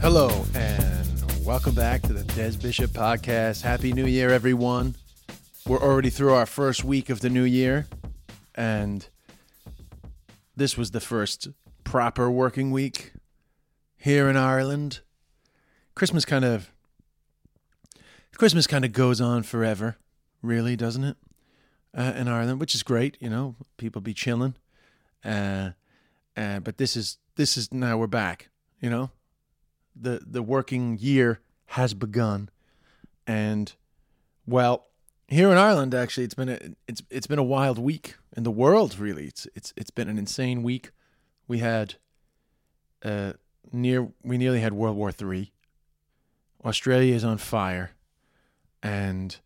Hello and welcome back to the Des Bishop Podcast. Happy New Year, everyone. We're already through our first week of the new year, and this was the first proper working week here in Ireland. Christmas kind of Christmas kind of goes on forever, really, doesn't it? Uh, in Ireland, which is great, you know, people be chilling. Uh, uh, but this is this is now we're back, you know the the working year has begun, and well, here in Ireland, actually, it's been a it's it's been a wild week in the world. Really, it's it's it's been an insane week. We had uh near we nearly had World War Three. Australia is on fire, and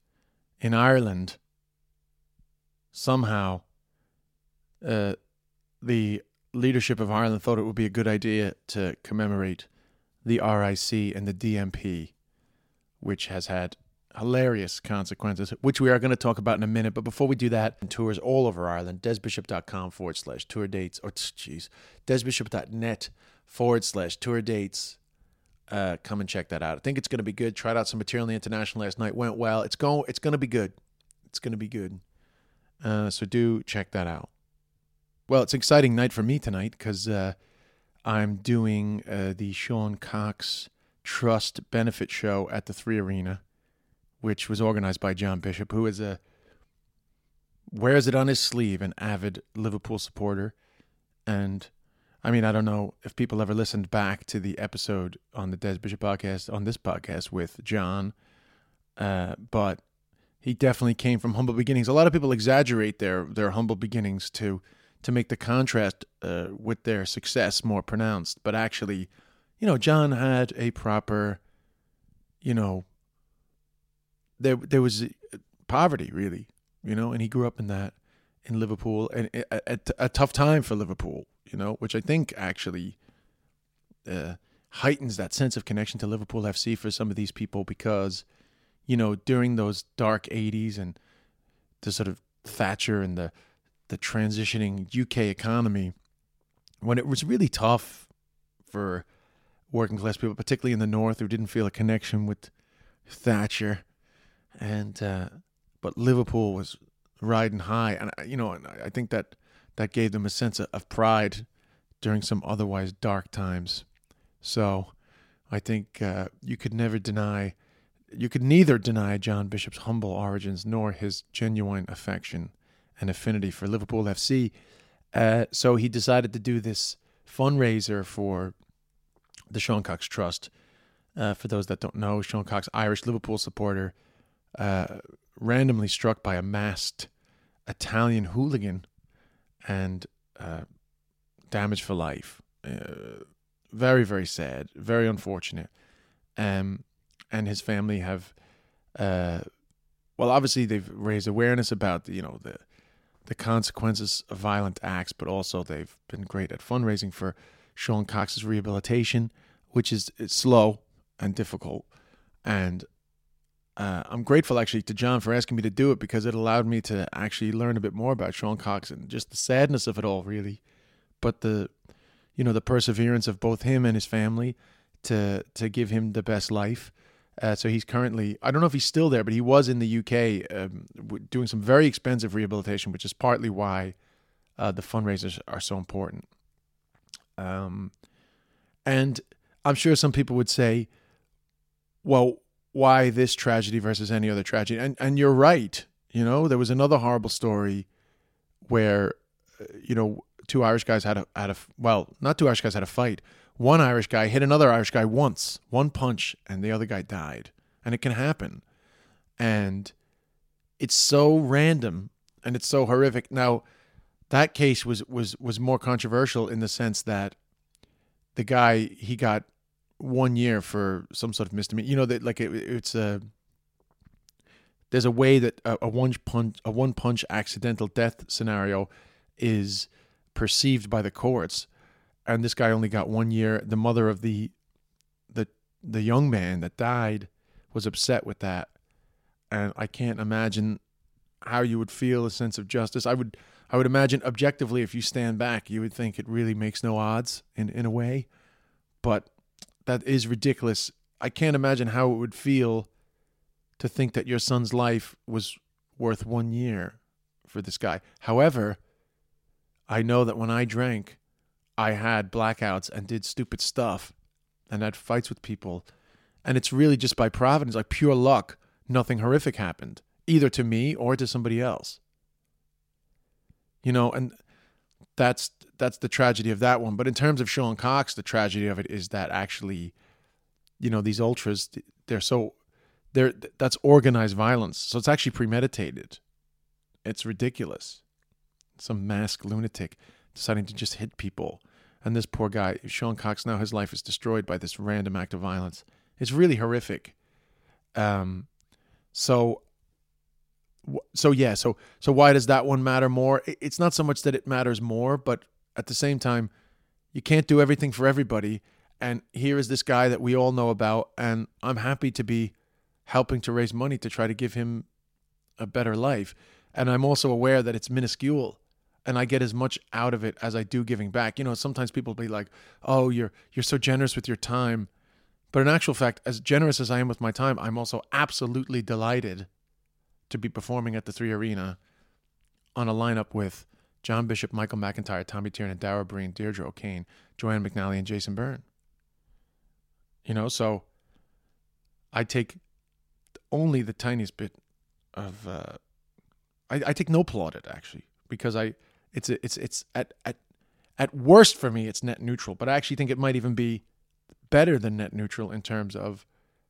in Ireland, somehow, uh, the leadership of Ireland thought it would be a good idea to commemorate the RIC and the DMP, which has had hilarious consequences, which we are going to talk about in a minute. But before we do that, tours all over Ireland, desbishop.com forward slash tour dates, or jeez, desbishop.net forward slash tour dates. Uh, come and check that out. I think it's going to be good. Tried out some material in the international last night. Went well. It's going. It's going to be good. It's going to be good. Uh, so do check that out. Well, it's an exciting night for me tonight because uh, I'm doing uh, the Sean Cox Trust benefit show at the Three Arena, which was organized by John Bishop, who is a wears it on his sleeve, an avid Liverpool supporter. And I mean, I don't know if people ever listened back to the episode on the Des Bishop podcast, on this podcast with John, uh, but he definitely came from humble beginnings. A lot of people exaggerate their their humble beginnings to to make the contrast uh, with their success more pronounced. But actually, you know, John had a proper, you know, there there was uh, poverty really, you know, and he grew up in that in Liverpool and a, a, a tough time for Liverpool, you know, which I think actually uh, heightens that sense of connection to Liverpool FC for some of these people because, you know, during those dark '80s and the sort of Thatcher and the the transitioning UK economy when it was really tough for working class people, particularly in the north, who didn't feel a connection with Thatcher, and uh, but Liverpool was riding high, and you know, I think that that gave them a sense of pride during some otherwise dark times. So, I think uh, you could never deny, you could neither deny John Bishop's humble origins nor his genuine affection an affinity for Liverpool FC. Uh, so he decided to do this fundraiser for the Sean Cox Trust. Uh, for those that don't know, Sean Cox, Irish Liverpool supporter, uh, randomly struck by a masked Italian hooligan and uh, damaged for life. Uh, very, very sad, very unfortunate. Um, and his family have, uh, well, obviously they've raised awareness about you know the the consequences of violent acts, but also they've been great at fundraising for Sean Cox's rehabilitation, which is slow and difficult. And uh, I'm grateful actually to John for asking me to do it because it allowed me to actually learn a bit more about Sean Cox and just the sadness of it all, really. But the, you know, the perseverance of both him and his family to to give him the best life uh, so he's currently, I don't know if he's still there, but he was in the UK um, doing some very expensive rehabilitation, which is partly why uh, the fundraisers are so important. Um, and I'm sure some people would say, well, why this tragedy versus any other tragedy? And, and you're right. You know, there was another horrible story where, uh, you know, two Irish guys had a, had a, well, not two Irish guys had a fight one Irish guy hit another Irish guy once, one punch, and the other guy died. And it can happen. And it's so random and it's so horrific. Now, that case was was was more controversial in the sense that the guy he got one year for some sort of misdemeanor. You know that like it, it's a there's a way that a, a one punch a one punch accidental death scenario is perceived by the courts, and this guy only got one year. The mother of the the the young man that died was upset with that, and I can't imagine how you would feel a sense of justice. I would I would imagine objectively if you stand back, you would think it really makes no odds in in a way, but that is ridiculous. I can't imagine how it would feel to think that your son's life was worth one year for this guy. However, I know that when I drank, I had blackouts and did stupid stuff and had fights with people. And it's really just by providence, like pure luck, nothing horrific happened, either to me or to somebody else. You know, and that's that's the tragedy of that one. But in terms of Sean Cox, the tragedy of it is that actually, you know, these ultras they're so they're that's organized violence. So it's actually premeditated. It's ridiculous. Some masked lunatic deciding to just hit people. And this poor guy, Sean Cox, now his life is destroyed by this random act of violence. It's really horrific. Um, so so yeah so so why does that one matter more it's not so much that it matters more but at the same time you can't do everything for everybody and here is this guy that we all know about and i'm happy to be helping to raise money to try to give him a better life and i'm also aware that it's minuscule and i get as much out of it as i do giving back you know sometimes people be like oh you're you're so generous with your time but in actual fact as generous as i am with my time i'm also absolutely delighted to be performing at the Three Arena on a lineup with John Bishop, Michael McIntyre, Tommy Tiernan, Dara Breen, Deirdre O'Kane, Joanne McNally, and Jason Byrne. You know, so I take only the tiniest bit of uh, I, I take no plaudit actually because I it's it's it's at at at worst for me it's net neutral, but I actually think it might even be better than net neutral in terms of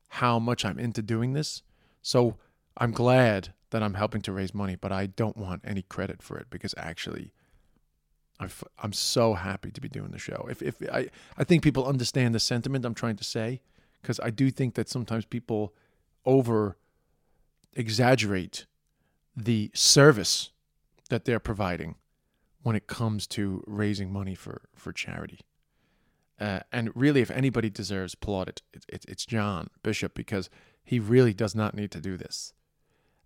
how much I'm into doing this. So I'm glad that I'm helping to raise money, but I don't want any credit for it because actually, I'm I'm so happy to be doing the show. If if I I think people understand the sentiment I'm trying to say, because I do think that sometimes people over exaggerate the service that they're providing when it comes to raising money for for charity. Uh, and really, if anybody deserves plaudit, it, it, it's John Bishop because he really does not need to do this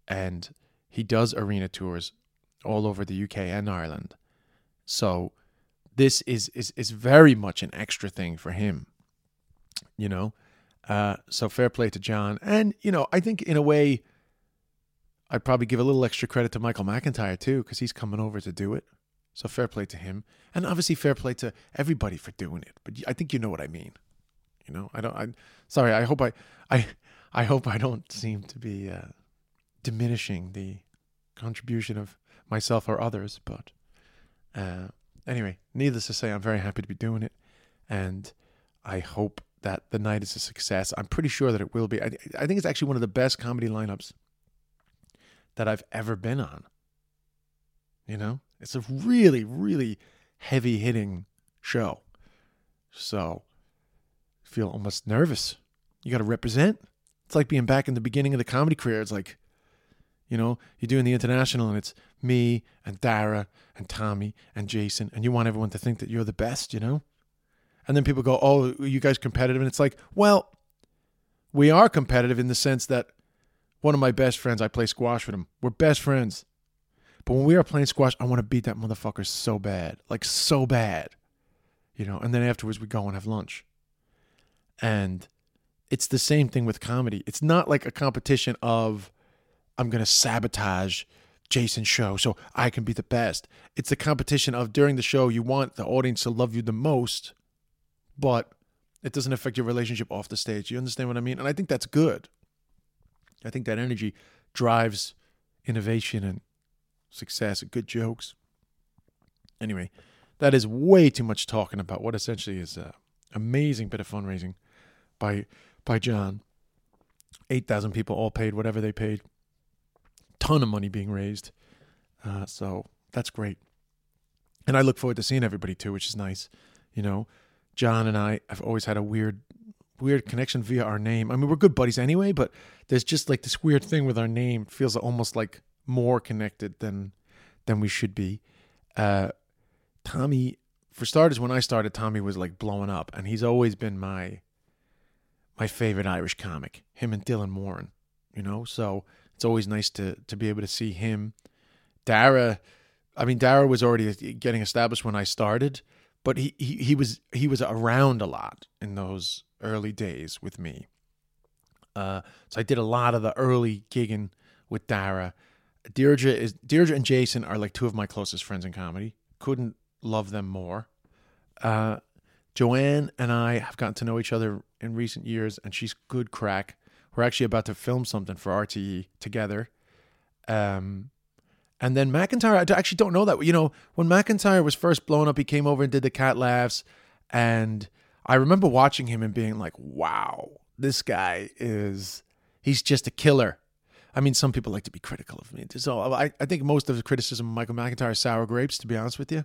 and he does arena tours all over the UK and Ireland. So this is is is very much an extra thing for him. You know? Uh, so fair play to John. And, you know, I think in a way I'd probably give a little extra credit to Michael McIntyre too, because he's coming over to do it. So fair play to him. And obviously fair play to everybody for doing it. But I think you know what I mean. You know, I don't I sorry, I hope I I I hope I don't seem to be uh, diminishing the contribution of myself or others. But uh, anyway, needless to say, I'm very happy to be doing it, and I hope that the night is a success. I'm pretty sure that it will be. I, I think it's actually one of the best comedy lineups that I've ever been on. You know, it's a really, really heavy hitting show. So, feel almost nervous. You got to represent. It's like being back in the beginning of the comedy career. It's like, you know, you're doing the international and it's me and Dara and Tommy and Jason, and you want everyone to think that you're the best, you know? And then people go, Oh, you guys competitive? And it's like, well, we are competitive in the sense that one of my best friends, I play squash with him. We're best friends. But when we are playing squash, I want to beat that motherfucker so bad. Like so bad. You know, and then afterwards we go and have lunch. And it's the same thing with comedy. It's not like a competition of I'm going to sabotage Jason's show so I can be the best. It's a competition of during the show, you want the audience to love you the most, but it doesn't affect your relationship off the stage. You understand what I mean? And I think that's good. I think that energy drives innovation and success good jokes. Anyway, that is way too much talking about what essentially is an amazing bit of fundraising by by John. 8,000 people all paid whatever they paid ton of money being raised. Uh, so that's great. And I look forward to seeing everybody too, which is nice. You know, John and I have always had a weird, weird connection via our name. I mean, we're good buddies anyway, but there's just like this weird thing with our name. It feels almost like more connected than than we should be. Uh, Tommy, for starters, when I started, Tommy was like blowing up, and he's always been my my favorite Irish comic. Him and Dylan Moran, you know. So it's always nice to to be able to see him. Dara, I mean, Dara was already getting established when I started, but he he, he was he was around a lot in those early days with me. Uh, so I did a lot of the early gigging with Dara. Deirdre is Deirdre and Jason are like two of my closest friends in comedy. Couldn't love them more. Uh, Joanne and I have gotten to know each other in recent years, and she's good crack. We're actually about to film something for RTE together. Um, and then McIntyre, I actually don't know that. You know, when McIntyre was first blown up, he came over and did the cat laughs. And I remember watching him and being like, wow, this guy is, he's just a killer. I mean, some people like to be critical of me. So uh, I, I think most of the criticism of Michael McIntyre is sour grapes, to be honest with you.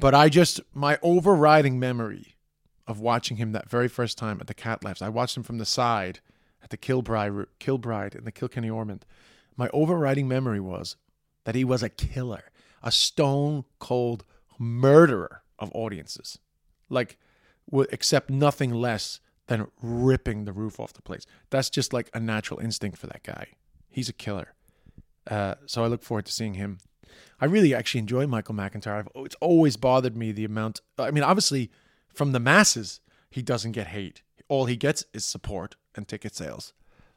But I just, my overriding memory of watching him that very first time at the Cat Laughs, I watched him from the side at the Kilbride, Kilbride and the Kilkenny Ormonde. My overriding memory was that he was a killer, a stone cold murderer of audiences. Like, would accept nothing less than ripping the roof off the place. That's just like a natural instinct for that guy. He's a killer. Uh, so I look forward to seeing him I really actually enjoy Michael McIntyre. It's always bothered me the amount. I mean, obviously, from the masses, he doesn't get hate. All he gets is support and ticket sales.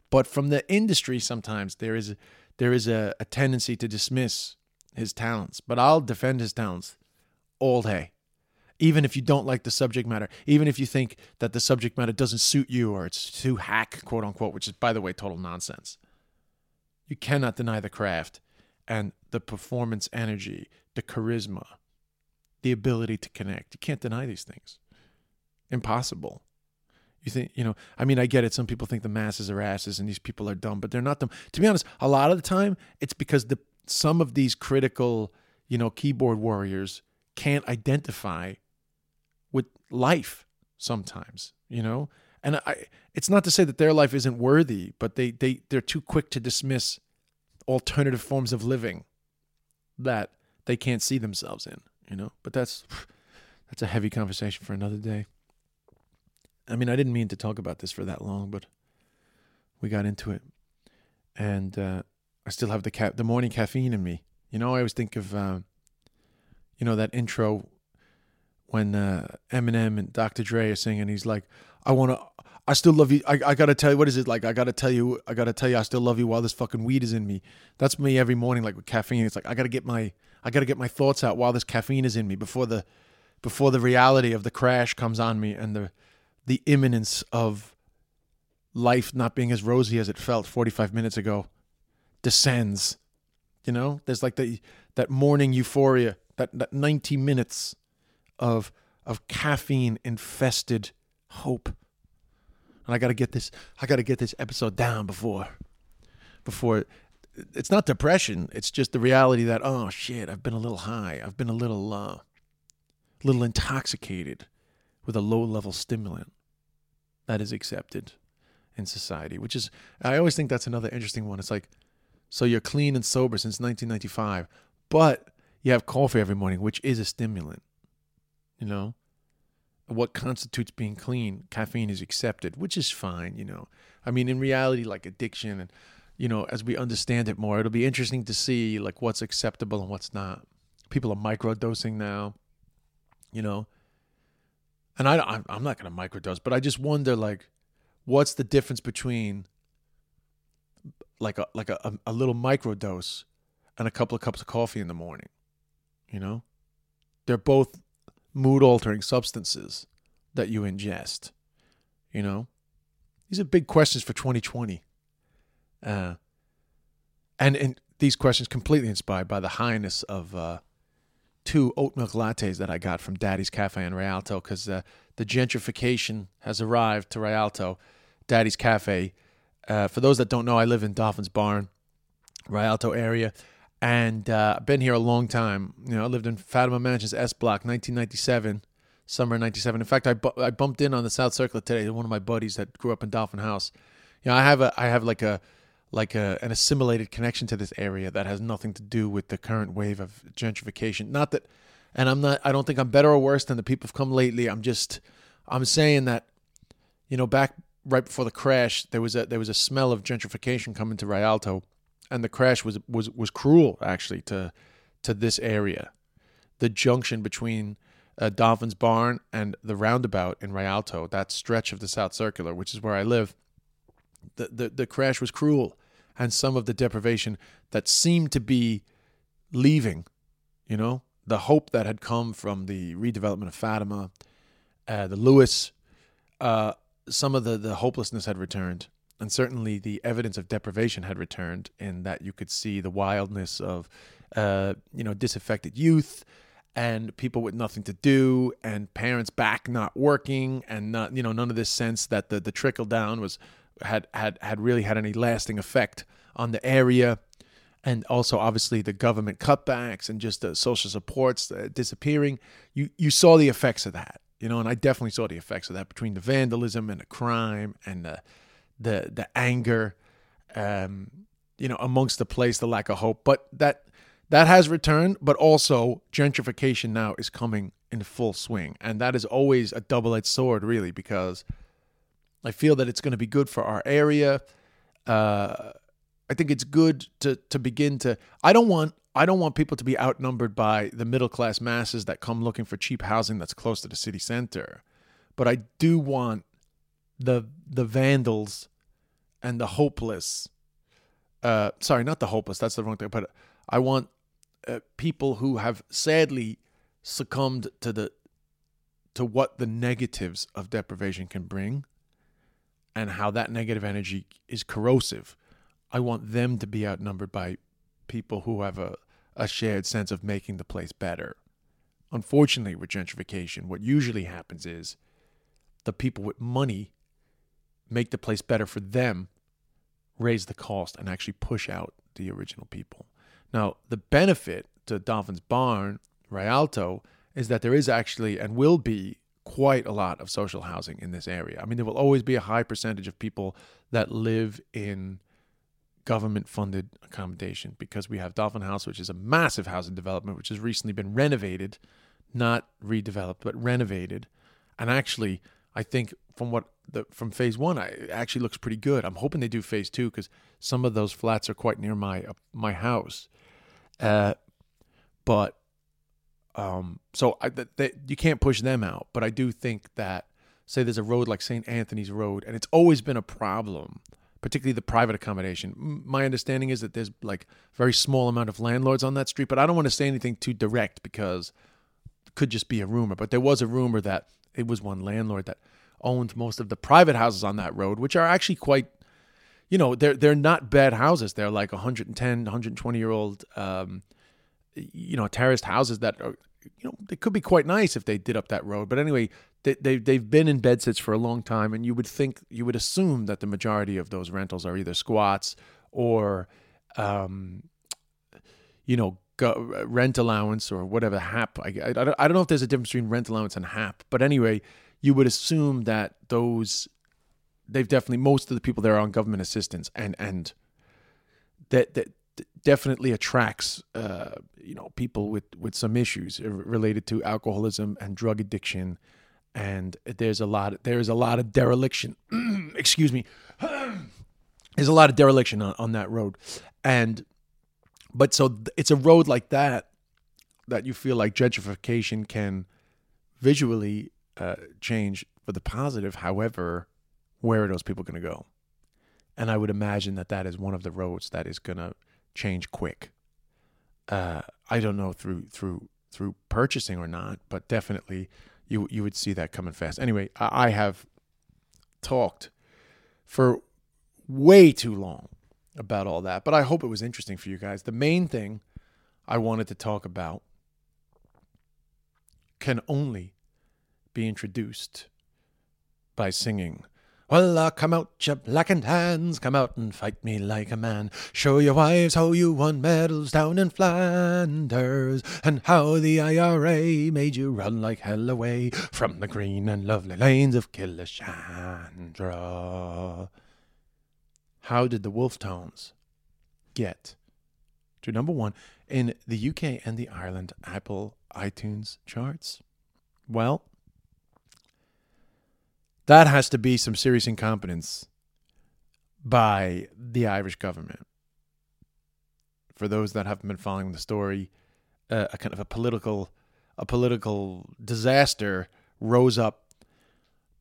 But from the industry, sometimes there is there is a, a tendency to dismiss his talents. But I'll defend his talents all day, even if you don't like the subject matter, even if you think that the subject matter doesn't suit you or it's too hack, quote unquote, which is by the way total nonsense. You cannot deny the craft and the performance energy, the charisma, the ability to connect. You can't deny these things. Impossible. You think, you know, I mean, I get it. Some people think the masses are asses and these people are dumb, but they're not dumb. To be honest, a lot of the time, it's because the some of these critical, you know, keyboard warriors can't identify with life sometimes, you know? And I it's not to say that their life isn't worthy, but they they they're too quick to dismiss alternative forms of living that they can't see themselves in, you know? But that's that's a heavy conversation for another day. I mean, I didn't mean to talk about this for that long, but we got into it. And uh, I still have the ca- the morning caffeine in me. You know, I always think of uh, you know that intro when uh, Eminem and Dr. Dre are singing. He's like, "I want to I still love you. I, I gotta tell you, what is it like? I gotta tell you, I gotta tell you, I still love you while this fucking weed is in me. That's me every morning, like with caffeine. It's like I gotta get my, I gotta get my thoughts out while this caffeine is in me before the, before the reality of the crash comes on me and the, the imminence of life not being as rosy as it felt 45 minutes ago descends. You know, there's like the that morning euphoria, that that 90 minutes of of caffeine infested hope and I got to get this I got to get this episode down before before it's not depression, it's just the reality that oh shit, I've been a little high. I've been a little uh a little intoxicated with a low level stimulant that is accepted in society, which is I always think that's another interesting one. It's like so you're clean and sober since 1995, but you have coffee every morning, which is a stimulant. You know? what constitutes being clean, caffeine is accepted, which is fine, you know. I mean, in reality, like addiction and, you know, as we understand it more, it'll be interesting to see like what's acceptable and what's not. People are microdosing now, you know. And I, I'm not going to microdose, but I just wonder like, what's the difference between like a like a, a little microdose and a couple of cups of coffee in the morning, you know? They're both mood altering substances that you ingest? You know, these are big questions for 2020. Uh, and, and these questions completely inspired by the highness of uh, two oat milk lattes that I got from Daddy's Cafe in Rialto because uh, the gentrification has arrived to Rialto. Daddy's Cafe. Uh, for those that don't know, I live in Dolphins Barn, Rialto area, and uh, I've been here a long time. You know, I lived in Fatima Mansions S Block, 1997, summer '97. In fact, I bu- I bumped in on the South Circular today. One of my buddies that grew up in Dolphin House. You know, I have a I have like a like a, an assimilated connection to this area that has nothing to do with the current wave of gentrification. Not that, and I'm not. I don't think I'm better or worse than the people who've come lately. I'm just, I'm saying that, you know, back right before the crash, there was a there was a smell of gentrification coming to Rialto, and the crash was was was cruel actually to to this area, the junction between. Uh, Dolphins Barn and the roundabout in Rialto, that stretch of the South Circular, which is where I live, the, the, the crash was cruel and some of the deprivation that seemed to be leaving, you know, the hope that had come from the redevelopment of Fatima, uh, the Lewis, uh, some of the, the hopelessness had returned. And certainly the evidence of deprivation had returned in that you could see the wildness of, uh, you know, disaffected youth and people with nothing to do and parents back not working and not, you know, none of this sense that the, the trickle down was had had had really had any lasting effect on the area. And also obviously the government cutbacks and just the social supports uh, disappearing. You you saw the effects of that you know and I definitely saw the effects of that between the vandalism and the crime and the the the anger um you know amongst the place the lack of hope but that that has returned but also gentrification now is coming in full swing and that is always a double-edged sword really because I feel that it's going to be good for our area. Uh, I think it's good to to begin to. I don't want I don't want people to be outnumbered by the middle class masses that come looking for cheap housing that's close to the city center, but I do want the the vandals and the hopeless. Uh, sorry, not the hopeless. That's the wrong thing. But I want uh, people who have sadly succumbed to the to what the negatives of deprivation can bring and how that negative energy is corrosive. I want them to be outnumbered by people who have a, a shared sense of making the place better. Unfortunately, with gentrification, what usually happens is the people with money make the place better for them, raise the cost, and actually push out the original people. Now, the benefit to Dolphins Barn, Rialto, is that there is actually and will be quite a lot of social housing in this area. I mean, there will always be a high percentage of people that live in government funded accommodation because we have Dolphin House, which is a massive housing development, which has recently been renovated, not redeveloped, but renovated. And actually, I think from what the from phase one, I, actually looks pretty good. I'm hoping they do phase two because some of those flats are quite near my uh, my house. Uh, but um, so I, they, you can't push them out, but I do think that say there's a road like St. Anthony's Road, and it's always been a problem, particularly the private accommodation. My understanding is that there's like very small amount of landlords on that street, but I don't want to say anything too direct because it could just be a rumor. But there was a rumor that it was one landlord that owned most of the private houses on that road, which are actually quite, you know, they're they're not bad houses. They're like 110, 120 year old. Um, you know terraced houses that are you know they could be quite nice if they did up that road but anyway they, they they've been in bedsits for a long time and you would think you would assume that the majority of those rentals are either squats or um you know rent allowance or whatever HAP I, I, I don't know if there's a difference between rent allowance and HAP but anyway you would assume that those they've definitely most of the people there are on government assistance and and that that definitely attracts uh, you know people with with some issues related to alcoholism and drug addiction. And there's a lot there's a lot of dereliction excuse me there's a lot of dereliction on, on that road. And but so it's a road like that that you feel like gentrification can visually uh, change for the positive however where are those people going to go and i would imagine that that is one of the roads that is going to change quick. Uh, I don't know through through through purchasing or not, but definitely you you would see that coming fast. Anyway, I, I have talked for way too long about all that, but I hope it was interesting for you guys. The main thing I wanted to talk about can only be introduced by singing Well, uh, come out, you blackened hands, come out and fight me like a man. Show your wives how you won medals down in Flanders, and how the IRA made you run like hell away from the green and lovely lanes of Killeshandra. How did the Wolfe Tones get to number one in the UK and the Ireland Apple iTunes charts? Well, that has to be some serious incompetence by the Irish government. For those that haven't been following the story, uh, a kind of a political, a political disaster rose up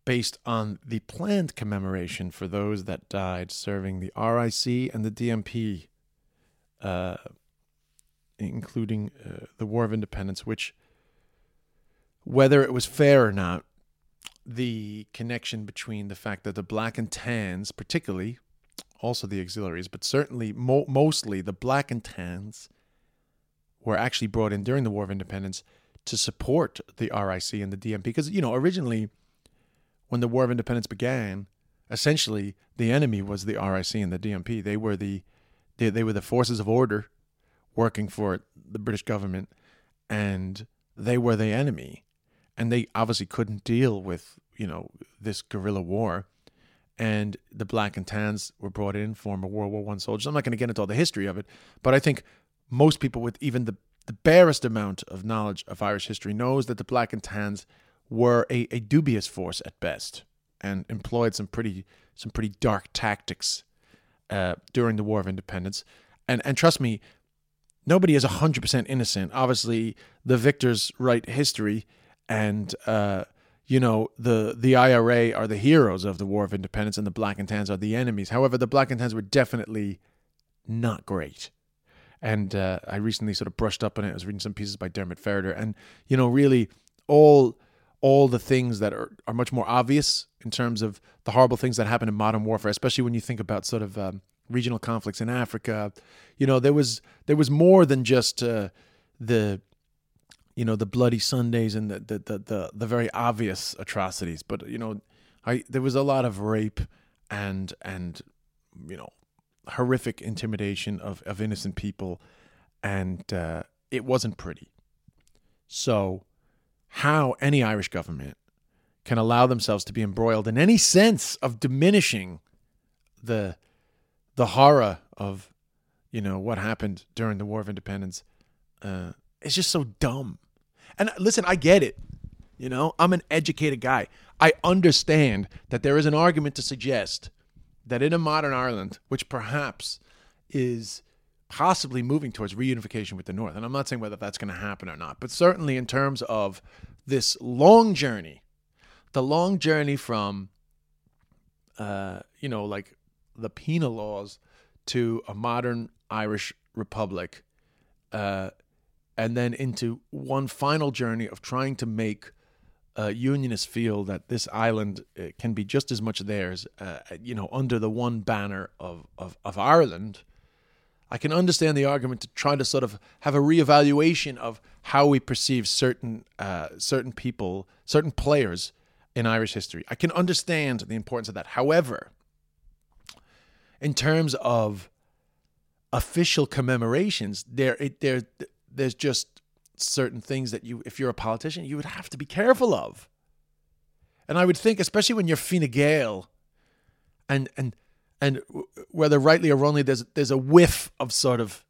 based on the planned commemoration for those that died serving the RIC and the DMP, uh, including uh, the War of Independence, which, whether it was fair or not, the connection between the fact that the black and tans, particularly, also the auxiliaries, but certainly mo- mostly the black and tans, were actually brought in during the War of Independence to support the RIC and the DMP. Because, you know, originally, when the War of Independence began, essentially the enemy was the RIC and the DMP. They were the they, they were the forces of order working for the British government, and they were the enemy and they obviously couldn't deal with you know this guerrilla war. And the black and tans were brought in former world war one soldiers. I'm not going to get into all the history of it but i think most people with even the, the barest amount of knowledge of irish history knows that the black and tans were a, a dubious force at best and employed some pretty some pretty dark tactics uh, during the war of independence. And and trust me nobody is 100% innocent. Obviously the victors write history and uh, you know the the IRA are the heroes of the War of Independence, and the Black and Tans are the enemies. However, the Black and Tans were definitely not great, and uh, I recently sort of brushed up on it. I was reading some pieces by Diarmaid Ferriter, and you know, really all all the things that are, are much more obvious in terms of the horrible things that happen in modern warfare, especially when you think about sort of um, regional conflicts in Africa. You know, there was there was more than just uh, the you know the bloody Sundays and the the, the the the very obvious atrocities. But you know, I there was a lot of rape and and you know horrific intimidation of of innocent people, and uh, it wasn't pretty. So, how any Irish government can allow themselves to be embroiled in any sense of diminishing the the horror of you know what happened during the War of Independence uh, it's just so dumb. And listen, I get it. You know, I'm an educated guy. I understand that there is an argument to suggest that in a modern Ireland, which perhaps is possibly moving towards reunification with the North, and I'm not saying whether that's going to happen or not, but certainly in terms of this long journey, the long journey from, uh, you know, like the penal laws to a modern Irish republic, uh, and then into one final journey of trying to make uh, unionists feel that this island uh, can be just as much theirs, uh, you know, under the one banner of, of, of Ireland. I can understand the argument to try to sort of have a reevaluation of how we perceive certain uh, certain people, certain players in Irish history. I can understand the importance of that. However, in terms of official commemorations, there it, there there's just certain things that you, if you're a politician, you would have to be careful of. And I would think, especially when you're Fine Gael, and and and whether rightly or wrongly, there's there's a whiff of sort of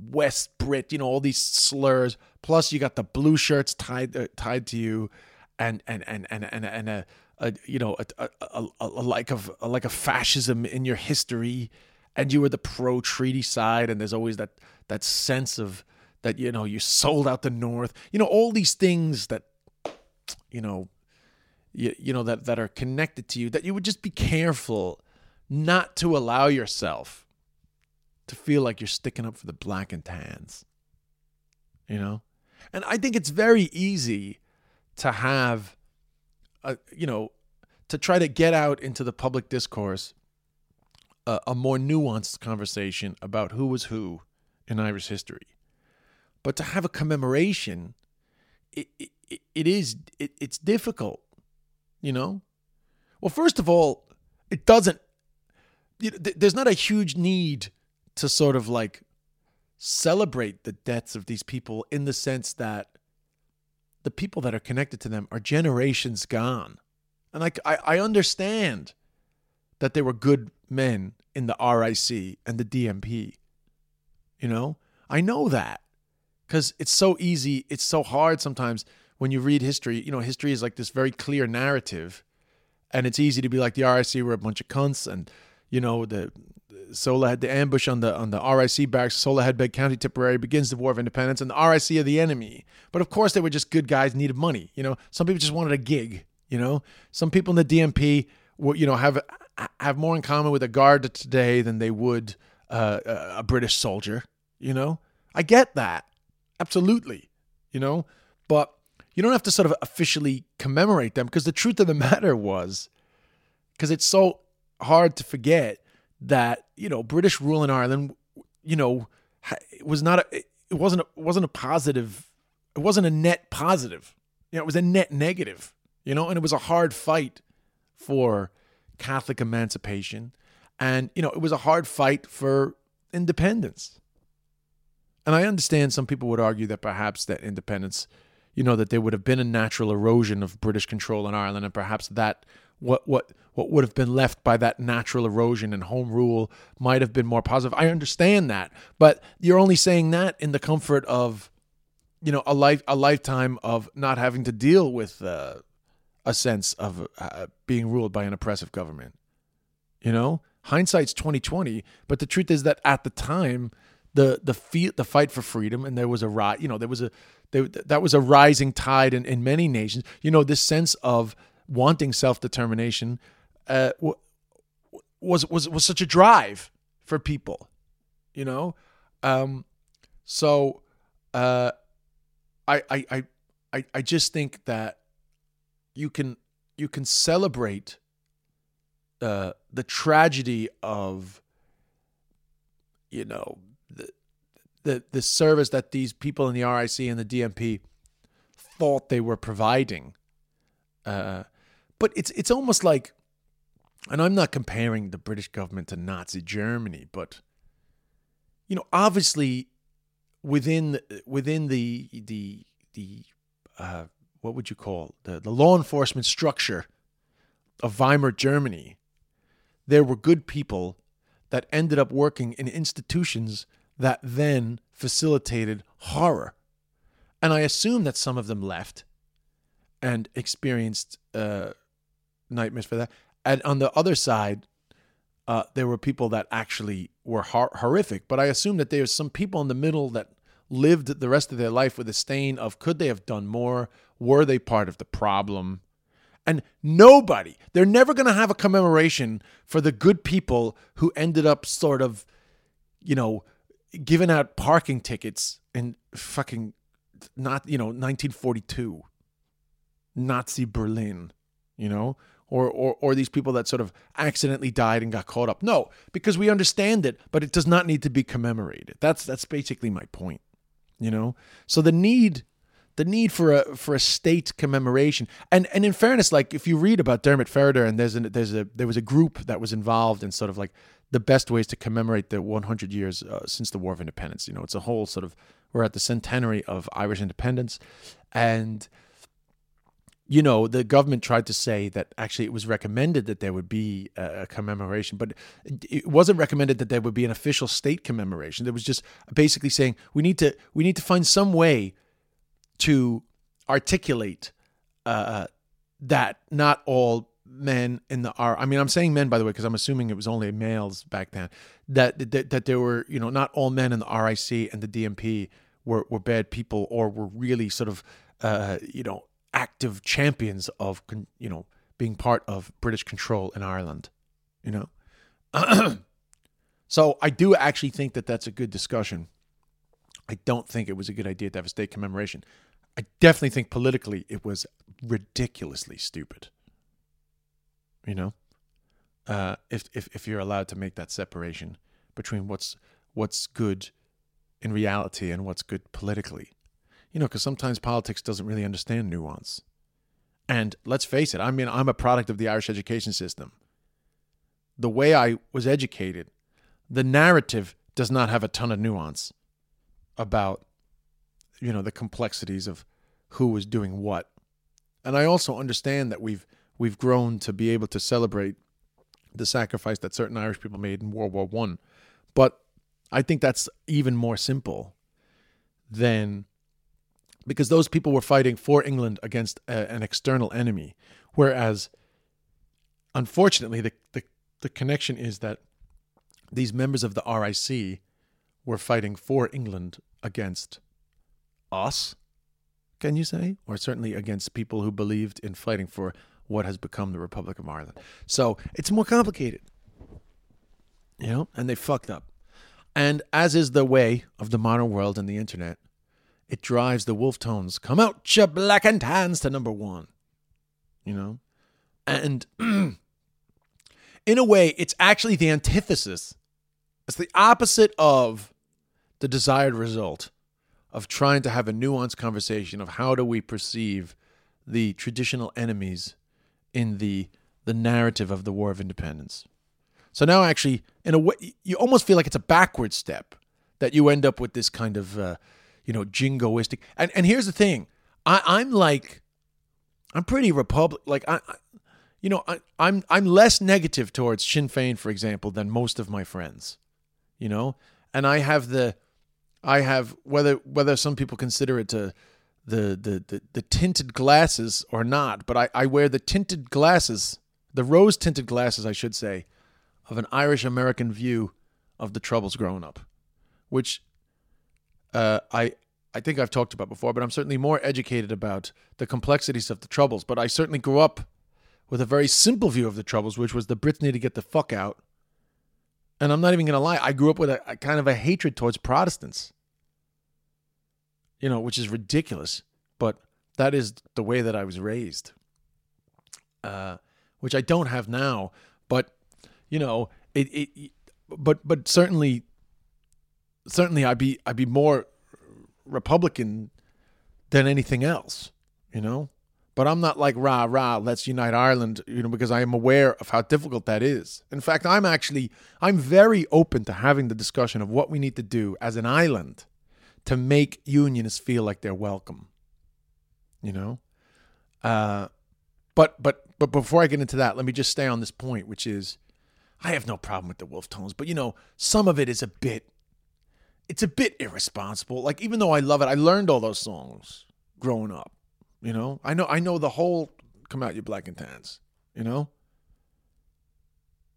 West Brit, you know, all these slurs. Plus, you got the blue shirts tied uh, tied to you, and and and and and, and a, a you know a, a, a, like of like a fascism in your history, and you were the pro treaty side, and there's always that that sense of that you know you sold out the north you know all these things that you know you, you know that that are connected to you that you would just be careful not to allow yourself to feel like you're sticking up for the black and tans you know? And i think it's very easy to have a, you know to try to get out into the public discourse a, a more nuanced conversation about who was who in Irish history. But to have a commemoration, it, it, it is it, it's difficult, you know. Well, first of all, it doesn't. You know, th- there's not a huge need to sort of like celebrate the deaths of these people in the sense that the people that are connected to them are generations gone. And like I, I understand that they were good men in the RIC and the DMP. You know, I know that because it's so easy. It's so hard sometimes when you read history. You know, history is like this very clear narrative, and it's easy to be like the RIC were a bunch of cunts, and you know the Sola had the ambush on the on the RIC barracks. Soloheadbeg County, Tipperary begins the War of Independence, and the RIC are the enemy. But of course, they were just good guys, needed money. You know, some people just wanted a gig. You know, some people in the DMP, were, you know, have have more in common with a guard today than they would uh, a British soldier. You know, I get that absolutely. You know, but you don't have to sort of officially commemorate them because the truth of the matter was, because it's so hard to forget that you know British rule in Ireland, you know, was not a, it wasn't a, wasn't a positive, it wasn't a net positive. You know, it was a net negative. You know, and it was a hard fight for Catholic emancipation, and you know, it was a hard fight for independence. And I understand some people would argue that perhaps that independence, you know, that there would have been a natural erosion of British control in Ireland, and perhaps that what what what would have been left by that natural erosion and home rule might have been more positive. I understand that, but you're only saying that in the comfort of, you know, a life a lifetime of not having to deal with uh, a sense of uh, being ruled by an oppressive government. You know, hindsight's twenty twenty, but the truth is that at the time, the the the fight for freedom, and there was a right, you know, there was a there, that was a rising tide in, in many nations. You know, this sense of wanting self determination uh, was was was such a drive for people, you know. Um, so uh, I, I I I just think that you can you can celebrate uh, the tragedy of you know the, the the service that these people in the RIC and the DMP thought they were providing. Uh, but it's it's almost like and I'm not comparing the British government to Nazi Germany, but you know, obviously within within the the the uh, what would you call the the law enforcement structure of Weimar Germany, there were good people that ended up working in institutions that then facilitated horror, and I assume that some of them left and experienced uh, nightmares for that. And on the other side, uh, there were people that actually were hor- horrific. But I assume that there's some people in the middle that lived the rest of their life with a stain of could they have done more? Were they part of the problem? And nobody, they're never going to have a commemoration for the good people who ended up sort of, you know, giving out parking tickets in fucking not, you know, 1942, Nazi Berlin, you know, or, or, or these people that sort of accidentally died and got caught up. No, because we understand it, but it does not need to be commemorated. That's that's basically my point. You know, so the need the need for a for a state commemoration. And and in fairness like if you read about Diarmaid Ferriter and there's a there's a there was a group that was involved in sort of like the best ways to commemorate the 100 years uh, since the War of Independence. You know it's a whole sort of we're at the centenary of Irish independence. And you know, the government tried to say that actually it was recommended that there would be a commemoration, but it wasn't recommended that there would be an official state commemoration. There was just basically saying we need to we need to find some way to articulate uh, that not all men in the R. I mean, I'm saying men by the way because I'm assuming it was only males back then. That, that that there were you know not all men in the RIC and the DMP were were bad people or were really sort of uh, you know active champions of you know being part of British control in Ireland, you know. so I do actually think that that's a good discussion. I don't think it was a good idea to have a state commemoration. I definitely think politically it was ridiculously stupid. You know, uh, if if if you're allowed to make that separation between what's what's good in reality and what's good politically, you know, because sometimes politics doesn't really understand nuance. And let's face it, I mean, I'm a product of the Irish education system. The way I was educated, the narrative does not have a ton of nuance about, you know, the complexities of who was doing what. And I also understand that we've we've grown to be able to celebrate the sacrifice that certain Irish people made in World War One. But I think that's even more simple than because those people were fighting for England against a, an external enemy, whereas unfortunately the, the the connection is that these members of the RIC were fighting for England against us, can you say? Or certainly against people who believed in fighting for what has become the Republic of Ireland. So it's more complicated, you know, and they fucked up. And as is the way of the modern world and the internet, it drives the Wolfe Tones come out your black and tans to number one, you know? And in a way, it's actually the antithesis. It's the opposite of the desired result of trying to have a nuanced conversation of how do we perceive the traditional enemies in the the narrative of the War of Independence. So now, actually, in a way, you almost feel like it's a backward step that you end up with this kind of, uh, you know, jingoistic. And and here's the thing, I, I'm like, I'm pretty republic. Like I, I you know, I, I'm I'm less negative towards Sinn Féin, for example, than most of my friends. You know, and I have the, I have whether whether some people consider it to the, the, the, the tinted glasses or not, but I, I wear the tinted glasses, the rose tinted glasses, I should say, of an Irish American view of the troubles growing up, which uh, I I think I've talked about before, but I'm certainly more educated about the complexities of the troubles. But I certainly grew up with a very simple view of the troubles, which was the Brits need to get the fuck out. And I'm not even going to lie, I grew up with a, a kind of a hatred towards Protestants you know, which is ridiculous, but that is the way that I was raised, uh, which I don't have now. But you know, it, it, but but certainly, certainly, I'd be I'd be more Republican than anything else, you know. But I'm not like rah rah, let's unite Ireland, you know, because I am aware of how difficult that is. In fact, I'm actually I'm very open to having the discussion of what we need to do as an island to make unionists feel like they're welcome. You know? Uh, but but but before I get into that, let me just stay on this point, which is I have no problem with the Wolfe Tones, but you know, some of it is a bit it's a bit irresponsible. Like even though I love it, I learned all those songs growing up. You know? I know I know the whole come out you black and tans, you know?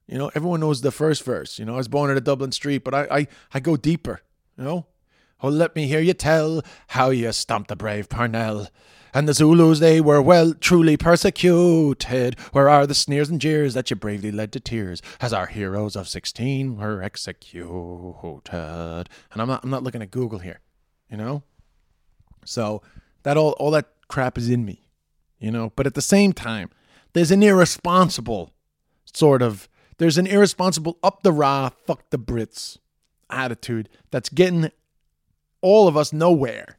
You know, everyone knows the first verse. You know, I was born at a Dublin street, but I I, I go deeper, you know? Oh, let me hear you tell how you stomped the brave Parnell. And the Zulus, they were well truly persecuted. Where are the sneers and jeers that you bravely led to tears as our heroes of 16 were executed? And I'm not, I'm not looking at Google here, you know? So that all, all that crap is in me, you know? But at the same time, there's an irresponsible sort of, there's an irresponsible up the rah, fuck the Brits attitude that's getting all of us nowhere.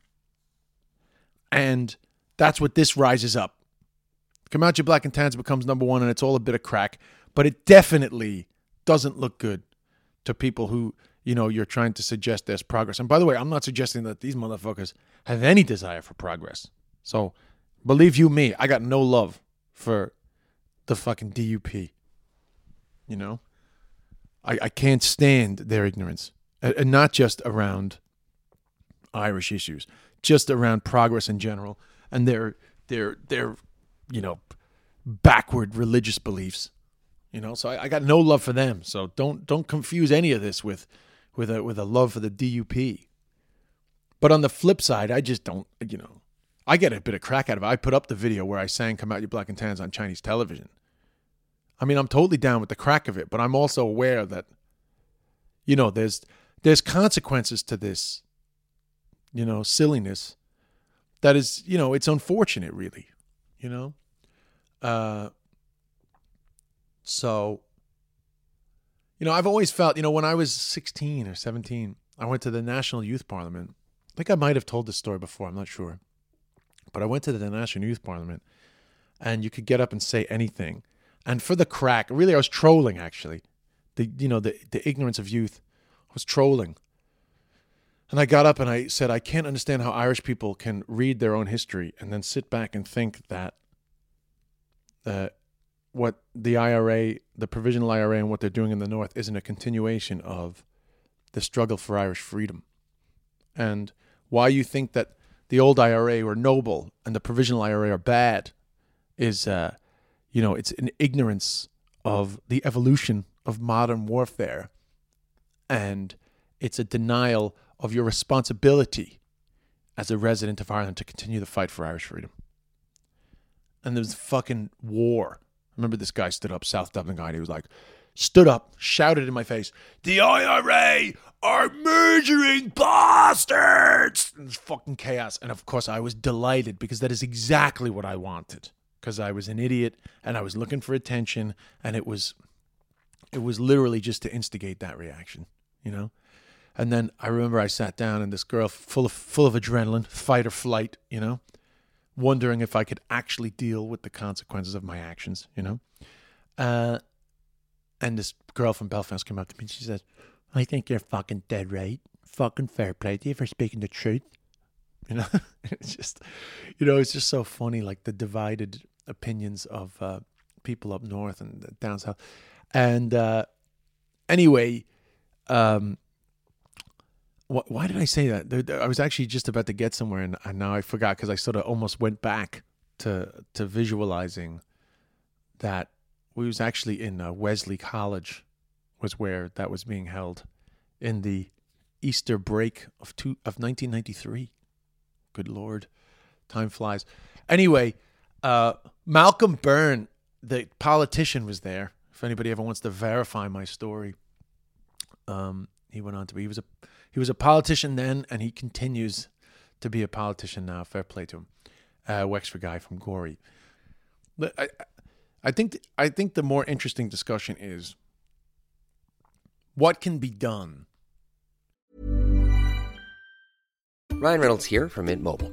And that's what this rises up. Come out your black and tans becomes number one, and it's all a bit of crack, but it definitely doesn't look good to people who, you know, you're trying to suggest there's progress. And by the way, I'm not suggesting that these motherfuckers have any desire for progress. So believe you me, I got no love for the fucking DUP. You know? I, I can't stand their ignorance. And not just around Irish issues, just around progress in general and their their their you know backward religious beliefs. You know, so I, I got no love for them. So don't don't confuse any of this with with a with a love for the DUP. But on the flip side, I just don't you know I get a bit of crack out of it. I put up the video where I sang "Come Out Your Black and Tans" on Chinese television. I mean, I'm totally down with the crack of it, but I'm also aware that, you know, there's there's consequences to this you know, silliness that is, you know, it's unfortunate, really, you know. Uh, so, you know, I've always felt, you know, when I was 16 or 17, I went to the National Youth Parliament. I think I might have told this story before, I'm not sure. But I went to the National Youth Parliament and you could get up and say anything. And for the crack, really, I was trolling actually. The you know the the ignorance of youth. I was trolling. And I got up and I said, I can't understand how Irish people can read their own history and then sit back and think that uh, what the IRA, the provisional IRA, and what they're doing in the North isn't a continuation of the struggle for Irish freedom. And why you think that the old IRA were noble and the provisional IRA are bad is, uh, you know, it's an ignorance of the evolution of modern warfare. And it's a denial of your responsibility as a resident of Ireland to continue the fight for Irish freedom. And there was fucking war. I remember this guy stood up, South Dublin guy, and he was like, stood up, shouted in my face, The IRA are murdering bastards! And fucking chaos. And of course, I was delighted because that is exactly what I wanted. Because I was an idiot and I was looking for attention, and it was, it was literally just to instigate that reaction, you know. And then I remember I sat down and this girl, full of full of adrenaline, fight or flight, you know, wondering if I could actually deal with the consequences of my actions, you know. Uh, and this girl from Belfast came up to me and she said, I think you're fucking dead right. Fucking fair play to you for speaking the truth. You know, it's just, you know, it's just so funny, like the divided opinions of uh, people up north and down south. And uh, anyway, um, wh- why did I say that? I was actually just about to get somewhere, and, and now I forgot because I sort of almost went back to to visualizing that we was actually in uh, Wesley College, was where that was being held in the Easter break of two of 1993. Good lord, time flies. Anyway, uh, Malcolm Byrne, the politician, was there. If anybody ever wants to verify my story, um, he went on to be he was a he was a politician then, and he continues to be a politician now. Fair play to him. Uh, Wexford guy from Gorey. But I, I think I think the more interesting discussion is what can be done. Ryan Reynolds here from Mint Mobile.